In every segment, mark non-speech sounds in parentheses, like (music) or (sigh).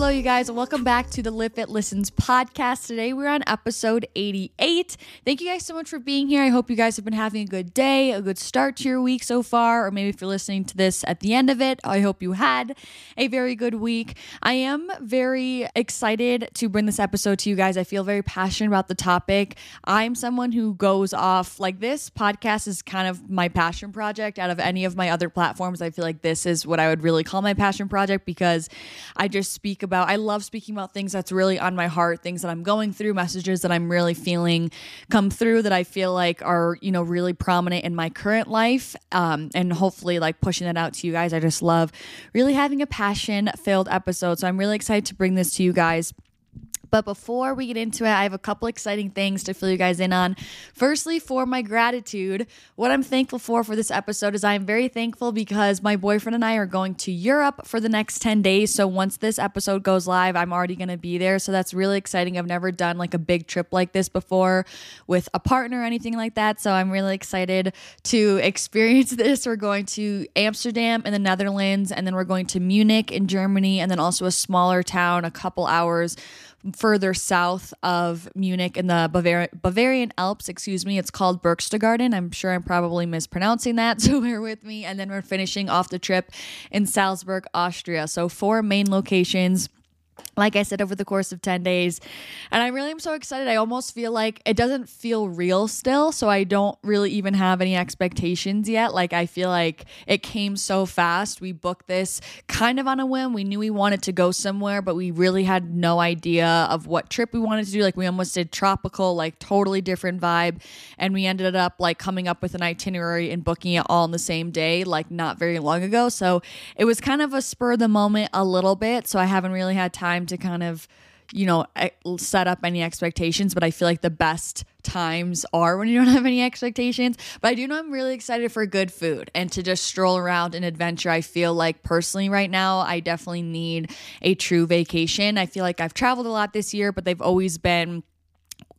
Hello, you guys, and welcome back to the Livfiit Listens podcast. Today we're on episode 88. Thank you guys so much for being here. I hope you guys have been having a good day, a good start to your week so far, or maybe if you're listening to this at the end of it, I hope you had a very good week. I am very excited to bring this episode to you guys. I feel very passionate about the topic. I'm someone who goes off like this podcast is kind of my passion project out of any of my other platforms. I feel like this is what I would really call my passion project because I just speak I love speaking about things that's really on my heart, things that I'm going through, messages that I'm really feeling come through that I feel like are, you know, really prominent in my current life. Um, and hopefully like pushing that out to you guys. I just love really having a passion filled episode. So I'm really excited to bring this to you guys. But before we get into it, I have a couple exciting things to fill you guys in on. Firstly, for my gratitude, what I'm thankful for for this episode is I am very thankful because my boyfriend and I are going to Europe for the next 10 days. So once this episode goes live, I'm already going to be there. So that's really exciting. I've never done like a big trip like this before with a partner or anything like that. So I'm really excited to experience (laughs) this. We're going to Amsterdam in the Netherlands, and then we're going to Munich in Germany, and then also a smaller town a couple hours further south of Munich in the Bavari- Bavarian Alps, excuse me. It's called Berchtesgaden. I'm sure I'm probably mispronouncing that, (laughs) so bear with me. And then we're finishing off the trip in Salzburg, Austria. So, four main locations like I said, over the course of 10 days. And I really am so excited. I almost feel like it doesn't feel real still. So I don't really even have any expectations yet. Like, I feel like it came so fast. We booked this kind of on a whim. We knew we wanted to go somewhere, but we really had no idea of what trip we wanted to do. Like, we almost did tropical, like, totally different vibe. And we ended up like coming up with an itinerary and booking it all in the same day, like, not very long ago. So it was kind of a spur of the moment a little bit. So I haven't really had time to kind of you know set up any expectations but i feel like the best times are when you don't (laughs) have any expectations. But i do know i'm really excited for good food and to just stroll around and adventure i feel like personally right now i definitely need a true vacation. I feel like i've traveled a lot this year but they've always been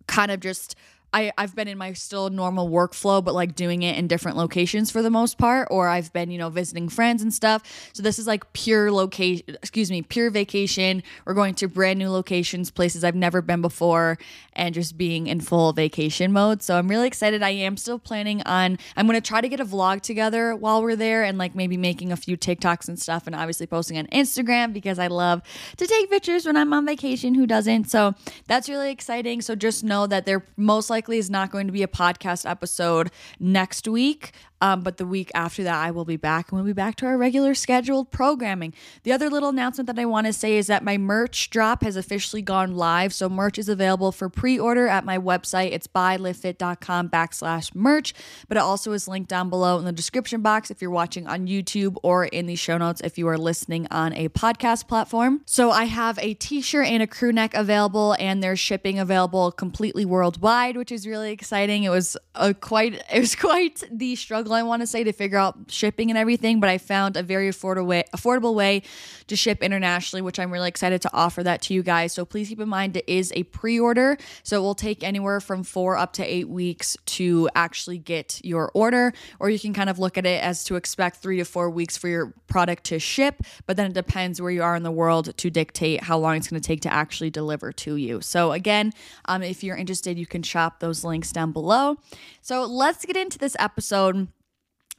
kind of just I, I've been in my still normal workflow, but like doing it in different locations for the most part, or I've been, you know, visiting friends and stuff. So this is like pure location, excuse me, pure vacation. We're going to brand new locations, places I've never been before, and just being in full vacation mode. So I'm really excited. I am still planning on, I'm going to try to get a vlog together while we're there and like maybe making a few TikToks and stuff and obviously posting on Instagram because I love to take pictures when I'm on vacation. Who doesn't? So that's really exciting. So just know that they're most likely likely is not going to be a podcast episode next week. Um, but the week after that, I will be back and we'll be back to our regular scheduled programming. The other little announcement that I want to say is that my merch drop has officially gone live. So merch is available for pre-order at my website. It's bylivfiit.com backslash merch, but it also is linked down below in the description box if you're watching on YouTube or in the show notes if you are listening on a podcast platform. So I have a t-shirt and a crew neck available and there's shipping available completely worldwide, which is really exciting. It was a quite, (laughs) it was quite the struggle I want to say to figure out shipping and everything, but I found a very affordable way, affordable way to ship internationally, which I'm really excited to offer that to you guys. So please keep in mind it is a pre-order, so it will take anywhere from four up to eight weeks to actually get your order, or you can kind of look at it as to expect three to four weeks for your product to ship, but then it depends where you are in the world to dictate how long it's going to take to actually deliver to you. So again, um, if you're interested, you can shop those links down below. So let's get into this episode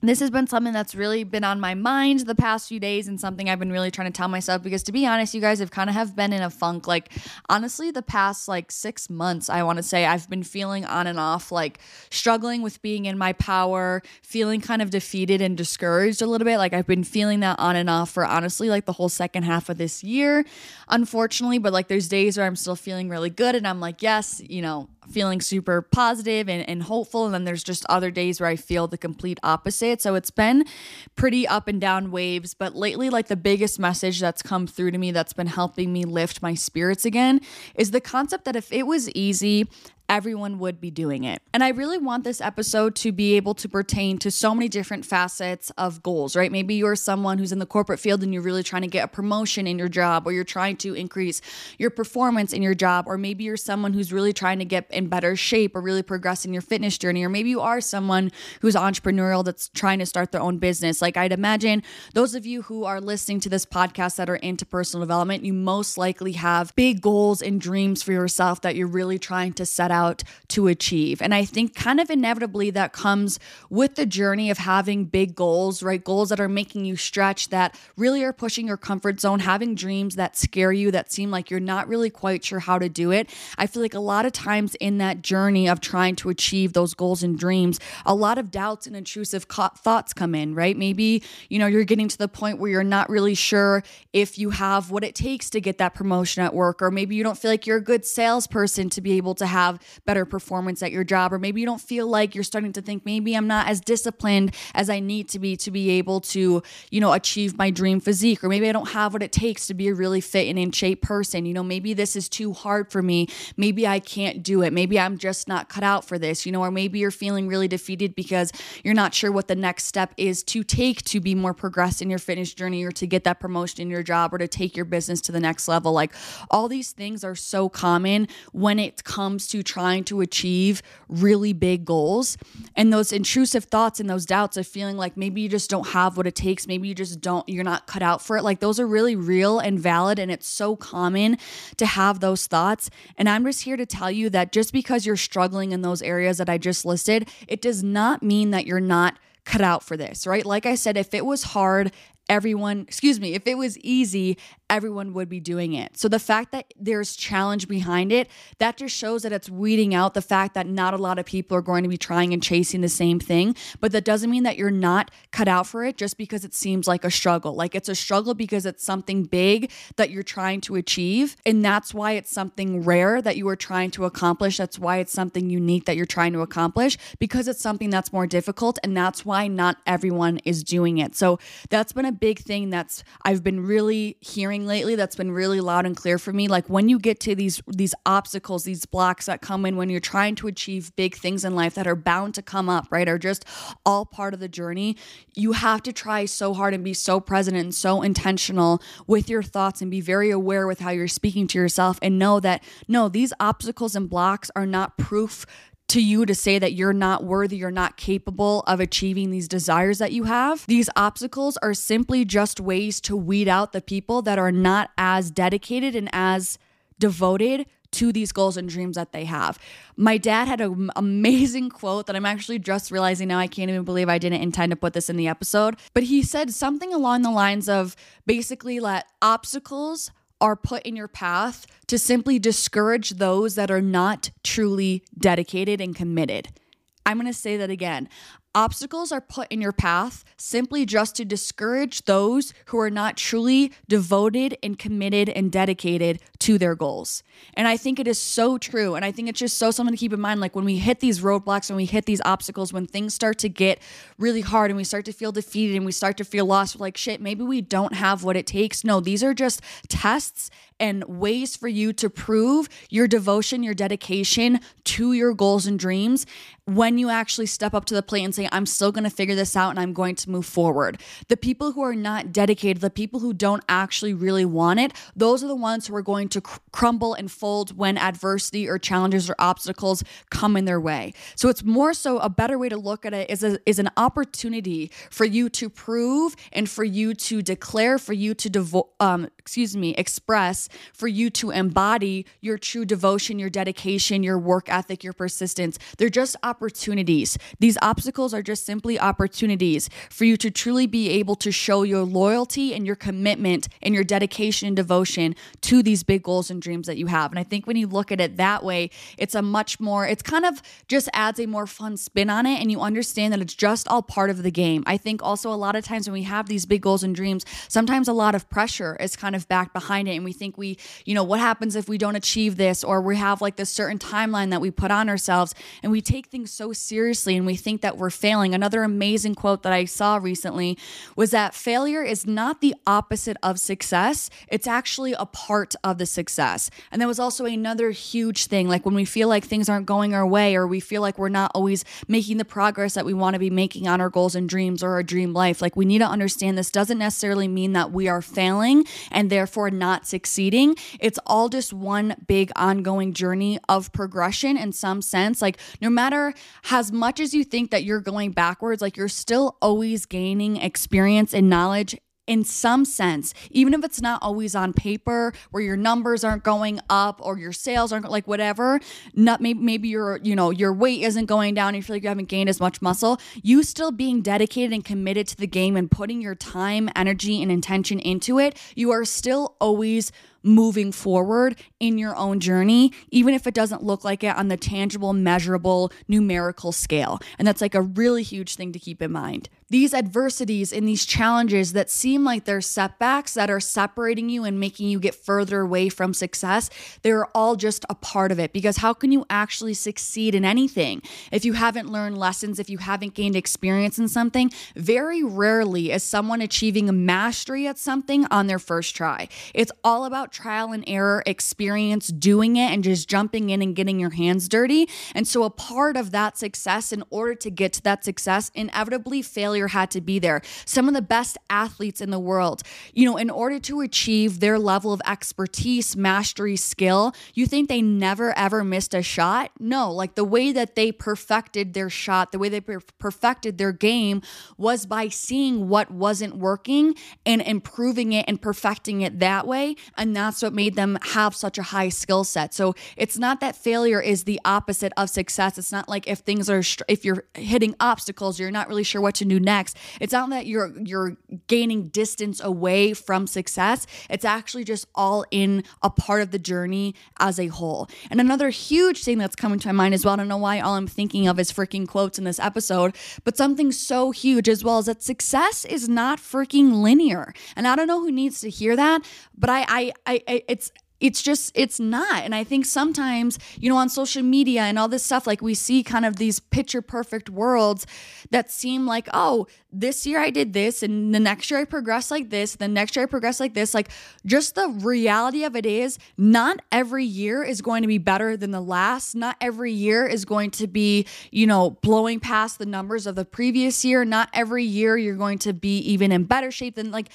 this has been something that's really been on my mind the past few days and something I've been really trying to tell myself because to be honest, you guys have kind of have been in a funk. Like honestly, the past like six months, I want to say I've been feeling on and off, like struggling with being in my power, feeling kind of defeated and discouraged a little bit. Like I've been feeling that on and off for honestly like the whole second half of this year, unfortunately. But like there's days where I'm still feeling really good and I'm like, yes, you know, feeling super positive and, and hopeful. And then there's just other days where I feel the complete opposite. So it's been pretty up and down waves. But lately, like the biggest message that's come through to me that's been helping me lift my spirits again is the concept that if it was easy, everyone would be doing it. And I really want this episode to be able to pertain to so many different facets of goals, right? Maybe you're someone who's in the corporate field and you're really trying to get a promotion in your job, or you're trying to increase your performance in your job, or maybe you're someone who's really trying to get in better shape or really progress in your fitness journey, or maybe you are someone who's entrepreneurial that's trying to start their own business. Like I'd imagine those of you who are listening to this podcast that are into personal development, you most likely have big goals and dreams for yourself that you're really trying to set out out to achieve. And I think kind of inevitably that comes with the journey of having big goals, right? Goals that are making you stretch, that really are pushing your comfort zone, having dreams that scare you, that seem like you're not really quite sure how to do it. I feel like a lot of times in that journey of trying to achieve those goals and dreams, a lot of doubts and intrusive thoughts come in, right? Maybe, you know, you're getting to the point where you're not really sure if you have what it takes to get that promotion at work, or maybe you don't feel like you're a good salesperson to be able to have better performance at your job, or maybe you don't feel like you're starting to think maybe I'm not as disciplined as I need to be to be able to, you know, achieve my dream physique, or maybe I don't have what it takes to be a really fit and in shape person. You know, maybe this is too hard for me. Maybe I can't do it. Maybe I'm just not cut out for this, you know, or maybe you're feeling really defeated because you're not sure what the next step is to take to be more progressed in your fitness journey or to get that promotion in your job or to take your business to the next level. Like all these things are so common when it comes to trying to achieve really big goals. And those intrusive thoughts and those doubts of feeling like maybe you just don't have what it takes, maybe you just don't, you're not cut out for it. Like those are really real and valid. And it's so common to have those thoughts. And I'm just here to tell you that just because you're struggling in those areas that I just listed, it does not mean that you're not cut out for this, right? Like I said, if it was hard, everyone, excuse me, if it was easy, everyone would be doing it. So the fact that there's challenge behind it, that just shows that it's weeding out the fact that not a lot of people are going to be trying and chasing the same thing. But that doesn't mean that you're not cut out for it just because it seems like a struggle. Like it's a struggle because it's something big that you're trying to achieve. And that's why it's something rare that you are trying to accomplish. That's why it's something unique that you're trying to accomplish because it's something that's more difficult. And that's why not everyone is doing it. So that's been a big thing that's I've been really hearing lately that's been really loud and clear for me. Like when you get to these these obstacles these blocks that come in when you're trying to achieve big things in life that are bound to come up right are just all part of the journey you have to try so hard and be so present and so intentional with your thoughts and be very aware with how you're speaking to yourself and know that no these obstacles and blocks are not proof to you to say that you're not worthy, you're not capable of achieving these desires that you have. These obstacles are simply just ways to weed out the people that are not as dedicated and as devoted to these goals and dreams that they have. My dad had an amazing quote that I'm actually just realizing now. I can't even believe I didn't intend to put this in the episode, but he said something along the lines of basically let obstacles are put in your path to simply discourage those that are not truly dedicated and committed. I'm going to say that again. Obstacles are put in your path simply just to discourage those who are not truly devoted and committed and dedicated to their goals. And I think it is so true. And I think it's just so something to keep in mind. Like when we hit these roadblocks, when we hit these obstacles, when things start to get really hard and we start to feel defeated and we start to feel lost, like, shit, maybe we don't have what it takes. No, these are just tests and ways for you to prove your devotion, your dedication to your goals and dreams when you actually step up to the plate and say, I'm still going to figure this out and I'm going to move forward. The people who are not dedicated, the people who don't actually really want it, those are the ones who are going to cr- crumble and fold when adversity or challenges or obstacles come in their way. So it's more so a better way to look at it is, a, is an opportunity for you to prove and for you to declare, for you to devo- um, excuse me, express, for you to embody your true devotion, your dedication, your work ethic, your persistence. They're just opportunities. These obstacles goals are just simply opportunities for you to truly be able to show your loyalty and your commitment and your dedication and devotion to these big goals and dreams that you have. And I think when you look at it that way, it's a much more, it's kind of just adds a more fun spin on it. And you understand that it's just all part of the game. I think also a lot of times when we have these big goals and dreams, sometimes a lot of pressure is kind of backed behind it. And we think we, you know, what happens if we don't achieve this or we have like this certain timeline that we put on ourselves and we take things so seriously and we think that we're failing. Another amazing quote that I saw recently was that failure is not the opposite of success, it's actually a part of the success. And there was also another huge thing like when we feel like things aren't going our way or we feel like we're not always making the progress that we want to be making on our goals and dreams or our dream life, like we need to understand this doesn't necessarily mean that we are failing and therefore not succeeding. It's all just one big ongoing journey of progression in some sense. Like, no matter as much as you think that you're going backwards, like, you're still always gaining experience and knowledge in some sense, even if it's not always on paper where your numbers aren't going up or your sales aren't like whatever, not maybe maybe your you know your weight isn't going down, you feel like you haven't gained as much muscle, you still being dedicated and committed to the game and putting your time, energy, and intention into it, you are still always moving forward in your own journey, even if it doesn't look like it on the tangible, measurable, numerical scale. And that's like a really huge thing to keep in mind. These adversities and these challenges that seem like they're setbacks that are separating you and making you get further away from success, they're all just a part of it. Because how can you actually succeed in anything if you haven't learned lessons, if you haven't gained experience in something? Very rarely is someone achieving a mastery at something on their first try. It's all about trial and error experience doing it and just jumping in and getting your hands dirty. And so, a part of that success, in order to get to that success, inevitably failure had to be there. Some of the best athletes in the world, you know, in order to achieve their level of expertise, mastery, skill, you think they never ever missed a shot? No, like the way that they perfected their shot, the way they perfected their game was by seeing what wasn't working and improving it and perfecting it that way. And that's what made them have such a high skill set. So it's not that failure is the opposite of success. It's not like if things are if you're hitting obstacles, you're not really sure what to do next. It's not that you're you're gaining distance away from success. It's actually just all in a part of the journey as a whole. And another huge thing that's coming to my mind as well. I don't know why all I'm thinking of is freaking quotes in this episode, but something so huge as well is that success is not freaking linear. And I don't know who needs to hear that, but I I, I I, it's it's just it's not. And i think sometimes you know on social media and all this stuff like we see kind of these picture perfect worlds that seem like oh this year i did this and the next year i progressed like this the next year i progressed like this. Like just the reality of it is not every year is going to be better than the last. Not every year is going to be you know blowing past the numbers of the previous year. Not every year you're going to be even in better shape than like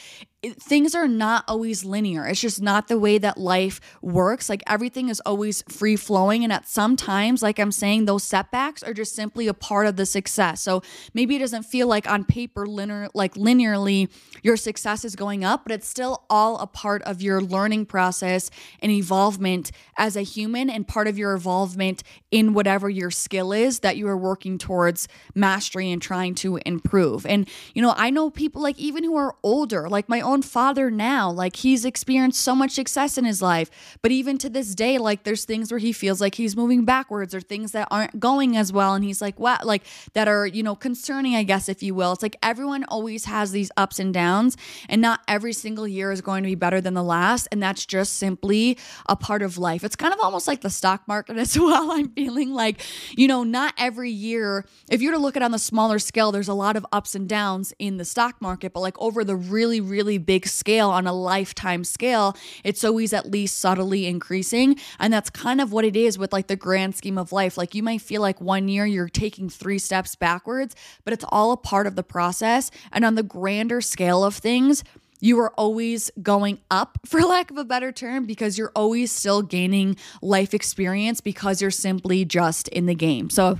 things are not always linear. It's just not the way that life works. Like everything is always free flowing. And at some times, like I'm saying, those setbacks are just simply a part of the success. So maybe it doesn't feel like on paper, linear, like linearly, your success is going up, but it's still all a part of your learning process and evolvement as a human and part of your evolvement in whatever your skill is that you are working towards mastery and trying to improve. And, you know, I know people like even who are older, like my own father now. Like he's experienced so much success in his life. But even to this day, like there's things where he feels like he's moving backwards or things that aren't going as well. And he's like, what? Like that are, you know, concerning, I guess, if you will. It's like everyone always has these ups and downs, and not every single year is going to be better than the last. And that's just simply a part of life. It's kind of almost like the stock market (laughs) as well. I'm feeling like, you know, not every year, if you were to look at it on the smaller scale, there's a lot of ups and downs in the stock market, but like over the really, really, big scale on a lifetime scale, it's always at least subtly increasing. And that's kind of what it is with like the grand scheme of life. Like you might feel like one year you're taking three steps backwards, but it's all a part of the process. And on the grander scale of things, you are always going up, (laughs) for lack of a better term, because you're always still gaining life experience because you're simply just in the game. So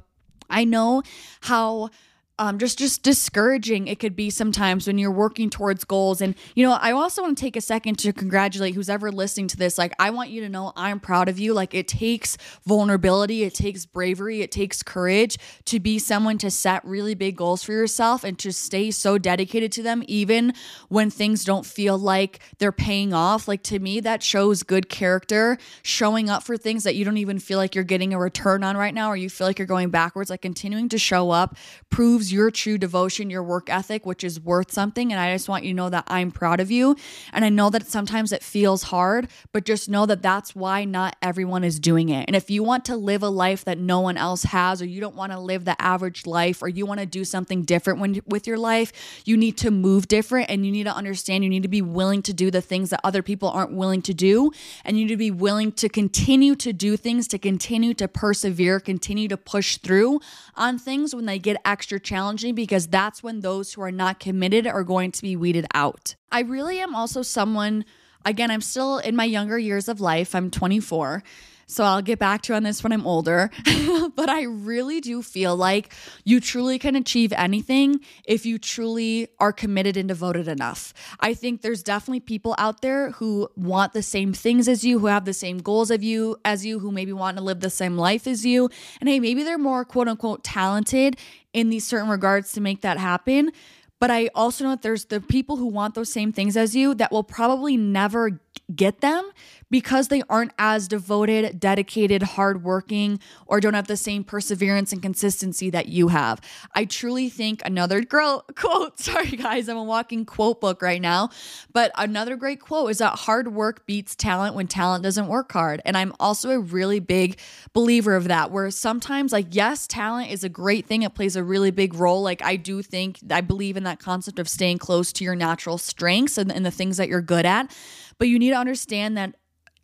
I know how um, just just discouraging it could be sometimes when you're working towards goals. And you know i also want to take a second to congratulate who's ever listening to this. Like i want you to know i'm proud of you. Like it takes vulnerability it takes bravery it takes courage to be someone to set really big goals for yourself and to stay so dedicated to them even when things don't feel like they're paying off. Like to me that shows good character showing up for things that you don't even feel like you're getting a return on right now or you feel like you're going backwards. Like continuing to show up proves your true devotion, your work ethic, which is worth something. And I just want you to know that I'm proud of you. And I know that sometimes it feels hard, but just know that that's why not everyone is doing it. And if you want to live a life that no one else has, or you don't want to live the average life, or you want to do something different when, with your life, you need to move different and you need to understand you need to be willing to do the things that other people aren't willing to do. And you need to be willing to continue to do things, to continue to persevere, continue to push through on things when they get extra challenging challenging because that's when those who are not committed are going to be weeded out. I really am also someone, again, I'm still in my younger years of life, I'm 24. So I'll get back to you on this when I'm older. (laughs) but I really do feel like you truly can achieve anything if you truly are committed and devoted enough. I think there's definitely people out there who want the same things as you, who have the same goals of you as you, who maybe want to live the same life as you. And hey, maybe they're more quote unquote talented in these certain regards to make that happen. But I also know that there's the people who want those same things as you that will probably never get them because they aren't as devoted, dedicated, hardworking, or don't have the same perseverance and consistency that you have. I truly think another girl (laughs) quote, sorry guys, I'm a walking quote book right now, but another great quote is that hard work beats talent when talent doesn't work hard. And I'm also a really big believer of that, where sometimes, like, yes, talent is a great thing, it plays a really big role. Like, I do think, I believe in that concept of staying close to your natural strengths and, and the things that you're good at. But you need to understand that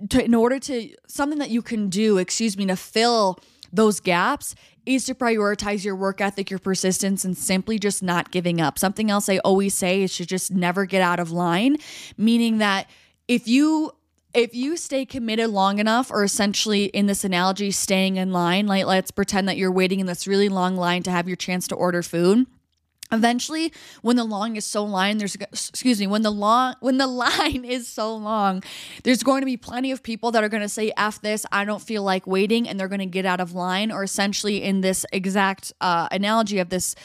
to, in order to something that you can do, excuse me, to fill those gaps is to prioritize your work ethic, your persistence, and simply just not giving up. Something else I always say is to just never get out of line, meaning that if you if you stay committed long enough or essentially in this analogy staying in line like let's pretend that you're waiting in this really long line to have your chance to order food eventually when the long is so long there's excuse me when the long (laughs) when the line is so long there's going to be plenty of people that are going to say f this i don't feel like waiting and they're going to get out of line or essentially in this exact uh, analogy of this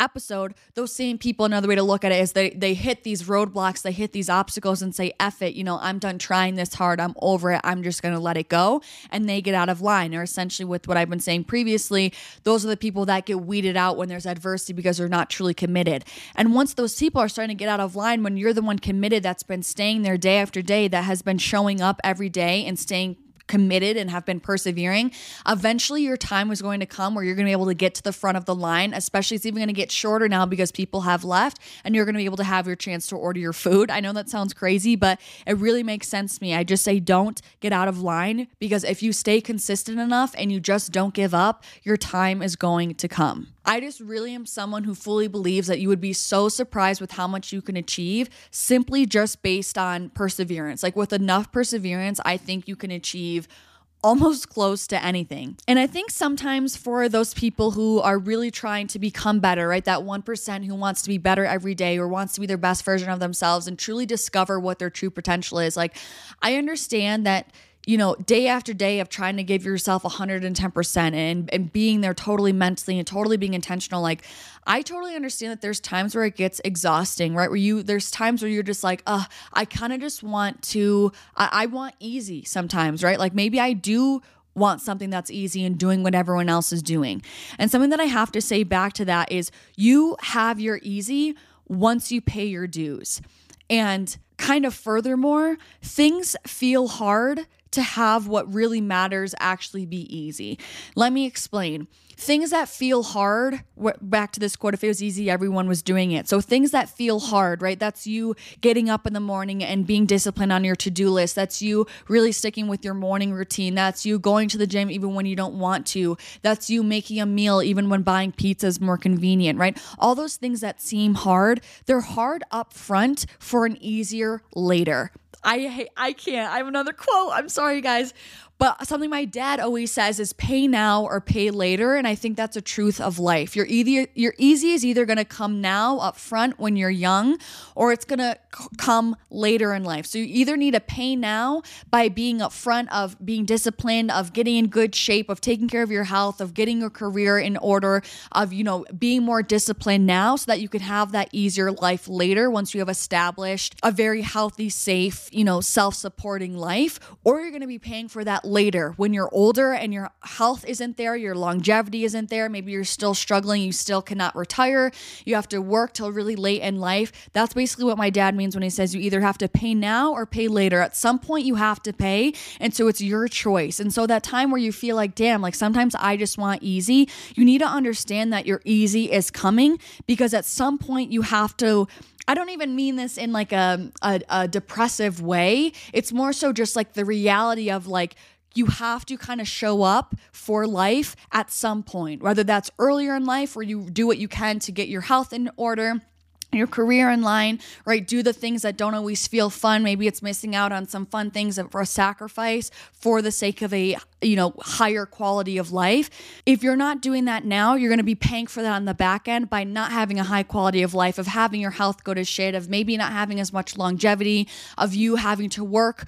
episode, those same people, another way to look at it is they they hit these roadblocks, they hit these obstacles and say, F it, you know, I'm done trying this hard, I'm over it, I'm just gonna let it go. And they get out of line. Or essentially with what I've been saying previously, those are the people that get weeded out when there's adversity because they're not truly committed. And once those people are starting to get out of line, when you're the one committed that's been staying there day after day, that has been showing up every day and staying committed and have been persevering, eventually your time is going to come where you're going to be able to get to the front of the line, especially it's even going to get shorter now because people have left and you're going to be able to have your chance to order your food. I know that sounds crazy, but it really makes sense to me. I just say don't get out of line because if you stay consistent enough and you just don't give up, your time is going to come. I just really am someone who fully believes that you would be so surprised with how much you can achieve simply just based on perseverance. Like with enough perseverance, I think you can achieve almost close to anything. And I think sometimes for those people who are really trying to become better, right? That 1% who wants to be better every day or wants to be their best version of themselves and truly discover what their true potential is. Like, I understand that you know, day after day of trying to give yourself 110% and, and being there totally mentally and totally being intentional. Like, I totally understand that there's times where it gets exhausting, right? Where you, there's times where you're just like, uh, I kind of just want to, I, I want easy sometimes, right? Like, maybe I do want something that's easy and doing what everyone else is doing. And something that I have to say back to that is you have your easy once you pay your dues. And kind of furthermore, things feel hard to have what really matters actually be easy. Let me explain. Things that feel hard, back to this quote, if it was easy, everyone was doing it. So things that feel hard, right? That's you getting up in the morning and being disciplined on your to do list. That's you really sticking with your morning routine. That's you going to the gym even when you don't want to. That's you making a meal even when buying pizza is more convenient, right? All those things that seem hard, they're hard up front for an easier later. I hate, I can't. I have another quote. I'm sorry, guys. But something my dad always says is pay now or pay later. And I think that's a truth of life. Your easy, your easy is either going to come now up front when you're young, or it's going to come later in life. So you either need to pay now by being upfront of being disciplined, of getting in good shape, of taking care of your health, of getting your career in order, of, you know, being more disciplined now so that you can have that easier life later once you have established a very healthy, safe, you know, self supporting life. Or you're going to be paying for that later when you're older and your health isn't there, your longevity isn't there. Maybe you're still struggling, you still cannot retire. You have to work till really late in life. That's basically what my dad means when he says you either have to pay now or pay later. At some point, you have to pay. And so it's your choice. And so that time where you feel like, damn, like sometimes I just want easy, you need to understand that your easy is coming because at some point you have to I don't even mean this in like a, a, a depressive way. It's more so just like the reality of like you have to kind of show up for life at some point, whether that's earlier in life where you do what you can to get your health in order your career in line, right? Do the things that don't always feel fun. Maybe it's missing out on some fun things for a sacrifice for the sake of a, you know, higher quality of life. If you're not doing that now, you're going to be paying for that on the back end by not having a high quality of life, of having your health go to shit, of maybe not having as much longevity, of you having to work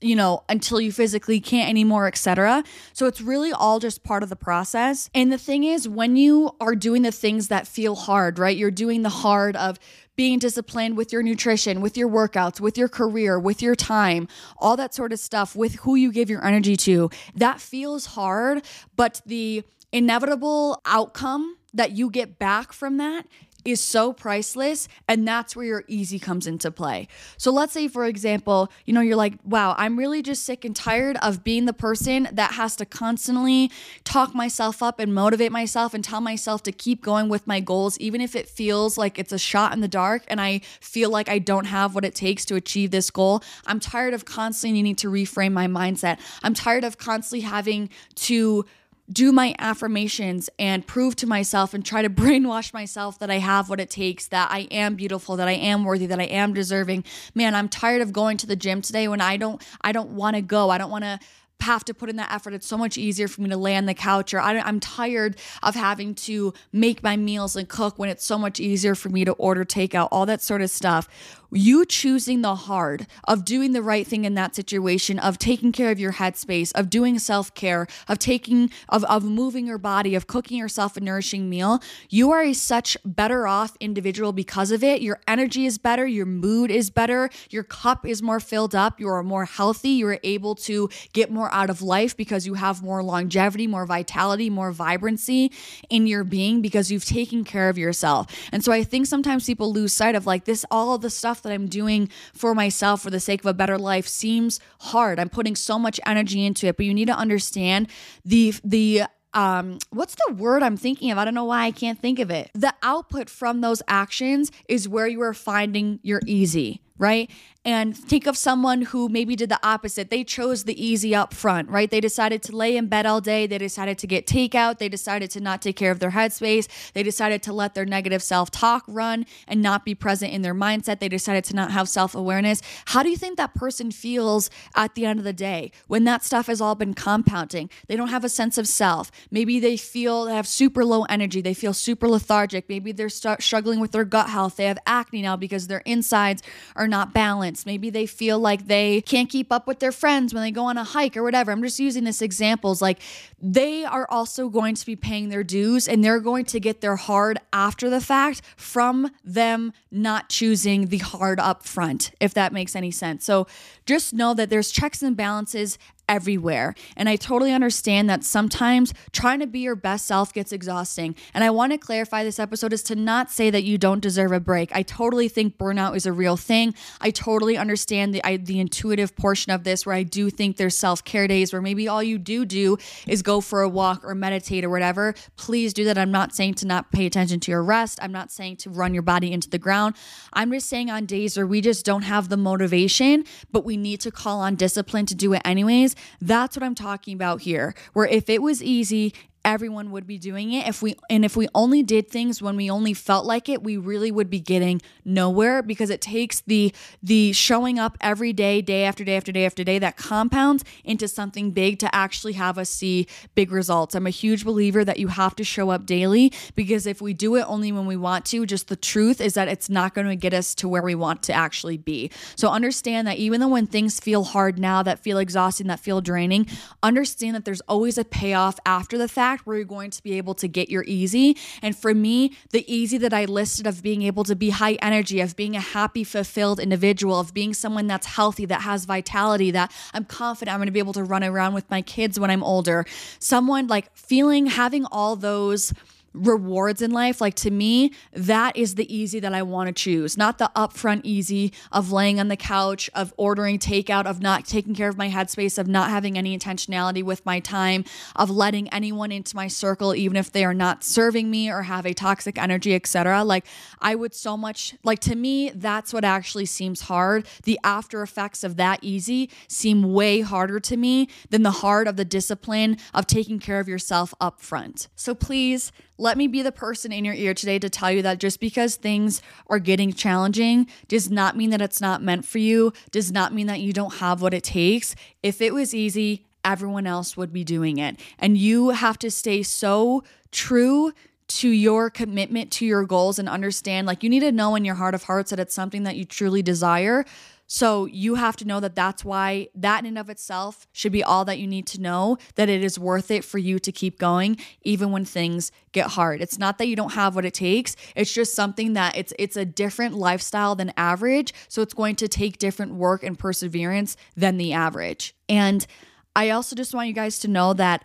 you know, until you physically can't anymore, etc. So it's really all just part of the process. And the thing is, when you are doing the things that feel hard, right? You're doing the hard of being disciplined with your nutrition, with your workouts, with your career, with your time, all that sort of stuff, with who you give your energy to. That feels hard, but the inevitable outcome that you get back from that is so priceless and that's where your easy comes into play. So let's say for example, you know, you're like, "Wow, I'm really just sick and tired of being the person that has to constantly talk myself up and motivate myself and tell myself to keep going with my goals even if it feels like it's a shot in the dark and I feel like I don't have what it takes to achieve this goal. I'm tired of constantly needing to reframe my mindset. I'm tired of constantly having to do my affirmations and prove to myself and try to (laughs) brainwash myself that I have what it takes, that I am beautiful, that I am worthy, that I am deserving. Man, I'm tired of going to the gym today when I don't I don't want to go. I don't want to have to put in that effort. It's so much easier for me to lay on the couch, or I, am tired of having to make my meals and cook when it's so much easier for me to order takeout, all that sort of stuff you choosing the hard of doing the right thing in that situation of taking care of your headspace of doing self-care of taking of, of moving your body of cooking yourself a nourishing meal you are a such better off individual because of it. Your energy is better your mood is better your cup is more filled up you are more healthy you're able to get more out of life because you have more longevity more vitality more vibrancy in your being because you've taken care of yourself. And so i think sometimes people lose sight of like this all of the stuff that I'm doing for myself for the sake of a better life seems hard. I'm putting so much energy into it, but you need to understand the the um what's the word i'm thinking of? I don't know why i can't think of it. The output from those actions is where you are finding your easy right and think of someone who maybe did the opposite. They chose the easy up front, right? They decided to lay in bed all day. They decided to get takeout. They decided to not take care of their headspace. They decided to let their negative self talk run and not be present in their mindset. They decided to not have self awareness. How do you think that person feels at the end of the day when that stuff has all been compounding? They don't have a sense of self. Maybe they feel they have super low energy. They feel super lethargic. Maybe they're struggling with their gut health. They have acne now because their insides are not balanced balance. Maybe they feel like they can't keep up with their friends when they go on a hike or whatever. I'm just using this examples. Like they are also going to be paying their dues and they're going to get their hard after the fact from them not choosing the hard up front, if that makes any sense. So just know that there's checks and balances everywhere. And I totally understand that sometimes trying to be your best self gets exhausting. And I want to clarify this episode is to not say that you don't deserve a break. I totally think burnout is a real thing. I totally understand the I, the intuitive portion of this where I do think there's self-care days where maybe all you do do is go for a walk or meditate or whatever. Please do that. I'm not saying to not pay attention to your rest. I'm not saying to run your body into the ground. I'm just saying on days where we just don't have the motivation, but we need to call on discipline to do it anyways that's what I'm talking about here. Where if it was easy everyone would be doing it. If we and if we only did things when we only felt like it we really would be getting nowhere because it takes the the showing up every day day after day after day after day that compounds into something big to actually have us see big results. I'm a huge believer that you have to show up daily because if we do it only when we want to just the truth is that it's not going to get us to where we want to actually be. So understand that even though when things feel hard now that feel exhausting that feel draining understand that there's always a payoff after the fact where you're going to be able to get your easy. And for me, the easy that I listed of being able to be high energy, of being a happy, fulfilled individual, of being someone that's healthy, that has vitality, that I'm confident I'm going to be able to run around with my kids when I'm older. Someone like feeling, having all those rewards in life, like to me, that is the easy that I want to choose, not the upfront easy of laying on the couch, of ordering takeout, of not taking care of my headspace, of not having any intentionality with my time, of letting anyone into my circle, even if they are not serving me or have a toxic energy, etc. Like I would so much like to me, that's what actually seems hard. The after effects of that easy seem way harder to me than the hard of the discipline of taking care of yourself up front. So please let me be the person in your ear today to tell you that just because things are getting challenging does not mean that it's not meant for you, does not mean that you don't have what it takes. If it was easy, everyone else would be doing it. And you have to stay so true to your commitment to your goals and understand like you need to know in your heart of hearts that it's something that you truly desire so you have to know that that's why that in and of itself should be all that you need to know that it is worth it for you to keep going even when things get hard. It's not that you don't have what it takes. It's just something that it's it's a different lifestyle than average, so it's going to take different work and perseverance than the average. And I also just want you guys to know that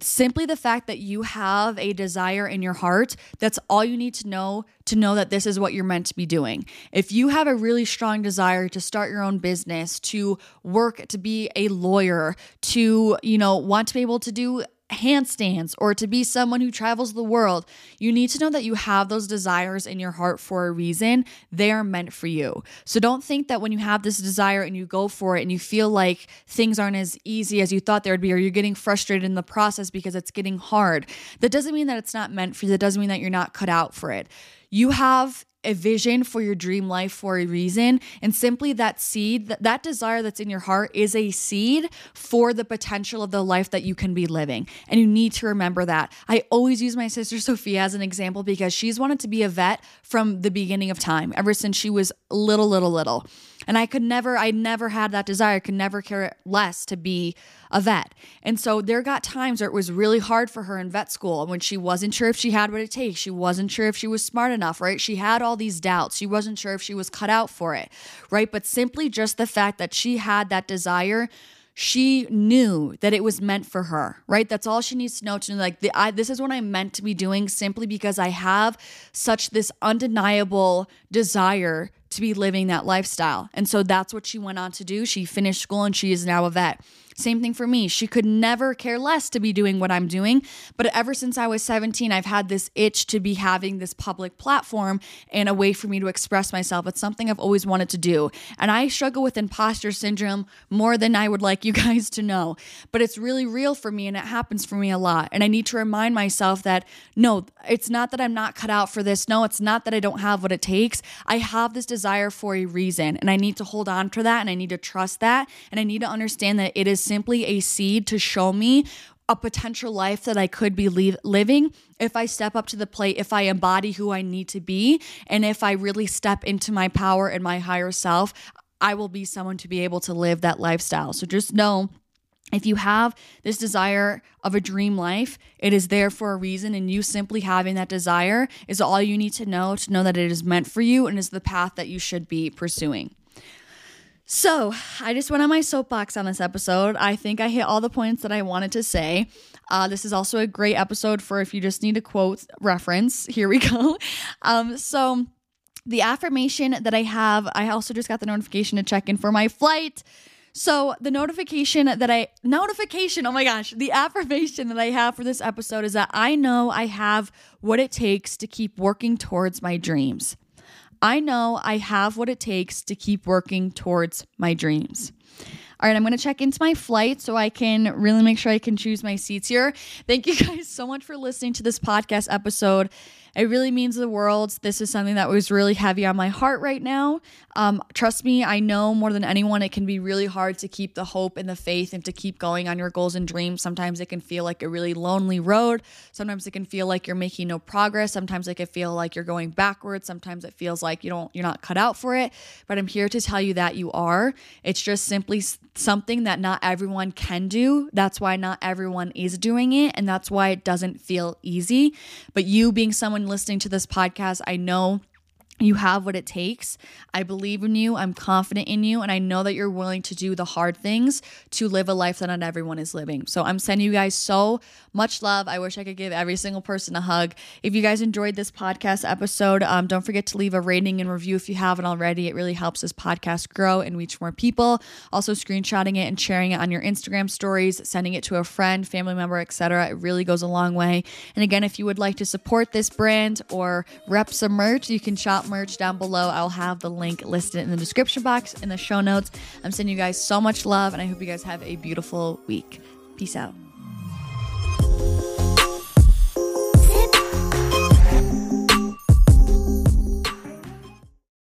simply the fact that you have a desire in your heart that's all you need to know to know that this is what you're meant to be doing. If you have a really strong desire to start your own business to work to be a lawyer to you know want to be able to do handstands or to be someone who travels the world, you need to know that you have those desires in your heart for a reason. They are meant for you. So don't think that when you have this desire and you go for it and you feel like things aren't as easy as you thought they would be, or you're getting frustrated in the process because it's getting hard. That doesn't mean that it's not meant for you. That doesn't mean that you're not cut out for it. You have a vision for your dream life for a reason. And simply that seed, that, that desire that's in your heart is a seed for the potential of the life that you can be living. And you need to remember that. I always use my sister Sophia as an example because she's wanted to be a vet from the beginning of time, ever since she was little, little, little. And I could never, I never had that desire, I could never care less to be a vet. And so there got times where it was really hard for her in vet school when she wasn't sure if she had what it takes. She wasn't sure if she was smart enough, right? She had all these doubts. She wasn't sure if she was cut out for it, right? But simply just the fact that she had that desire she knew that it was meant for her, right? That's all she needs to know to know like the, I, this is what I'm meant to be doing simply because I have such this undeniable desire to be living that lifestyle. And so that's what she went on to do. She finished school and she is now a vet. Same thing for me. She could never care less to be doing what I'm doing. But ever since I was 17, I've had this itch to be having this public platform and a way for me to express myself. It's something I've always wanted to do. And I struggle with imposter syndrome more than I would like you (laughs) guys to know. But it's really real for me and it happens for me a lot. And I need to remind myself that no, it's not that I'm not cut out for this. No, it's not that I don't have what it takes. I have this desire for a reason and I need to hold on to that and I need to trust that. And I need to understand that it is simply a seed to show me a potential life that I could be living if I step up to the plate, if I embody who I need to be, and if I really step into my power and my higher self, I will be someone to be able to live that lifestyle. So just know if you have this desire of a dream life, it is there for a reason, and you simply having that desire is all you need to know to know that it is meant for you and is the path that you should be pursuing. So, I just went on my soapbox on this episode. I think I hit all the points that I wanted to say. Uh, this is also a great episode for if you just need a quote reference. (laughs) Here we go. Um, so, the affirmation that I have, I also just got the notification to check in for my flight. So the notification that I notification, oh my gosh, the affirmation that I have for this episode is that I know I have what it takes to keep working towards my dreams. I know I have what it takes to keep working towards my dreams. All right, I'm going to check into my flight so I can really make sure I can choose my seats here. Thank you (laughs) guys so much for listening to this podcast episode. It really means the world. This is something that was really heavy on my heart right now. Um, trust me, I know more than anyone, it can be really hard to keep the hope and the faith and to keep going on your goals and dreams. Sometimes it can feel like a really lonely road. Sometimes it can feel like you're making no progress. Sometimes it can feel like you're going backwards. Sometimes it feels like you don't, you're not cut out for it. But I'm here to tell you that you are. It's just simply something that not everyone can do. That's why not everyone is doing it. And that's why it doesn't feel easy. But you being someone listening to this podcast, I know you have what it takes. I believe in you. I'm confident in you. And I know that you're willing to do the hard things to live a life that not everyone is living. So I'm sending you guys so much love. I wish I could give every single person a hug. If you guys enjoyed this podcast episode, um, don't forget to leave a rating and review if you haven't already. It really helps this podcast grow and reach more people. Also, screenshotting it and sharing it on your Instagram stories, sending it to a friend, family member, etc. It really goes a long way. And again, if you would like to support this brand or rep some merch, you can merch down below. I'll have the link listed in the description box in the show notes. I'm sending you guys so much love, and I hope you guys have a beautiful week. Peace out.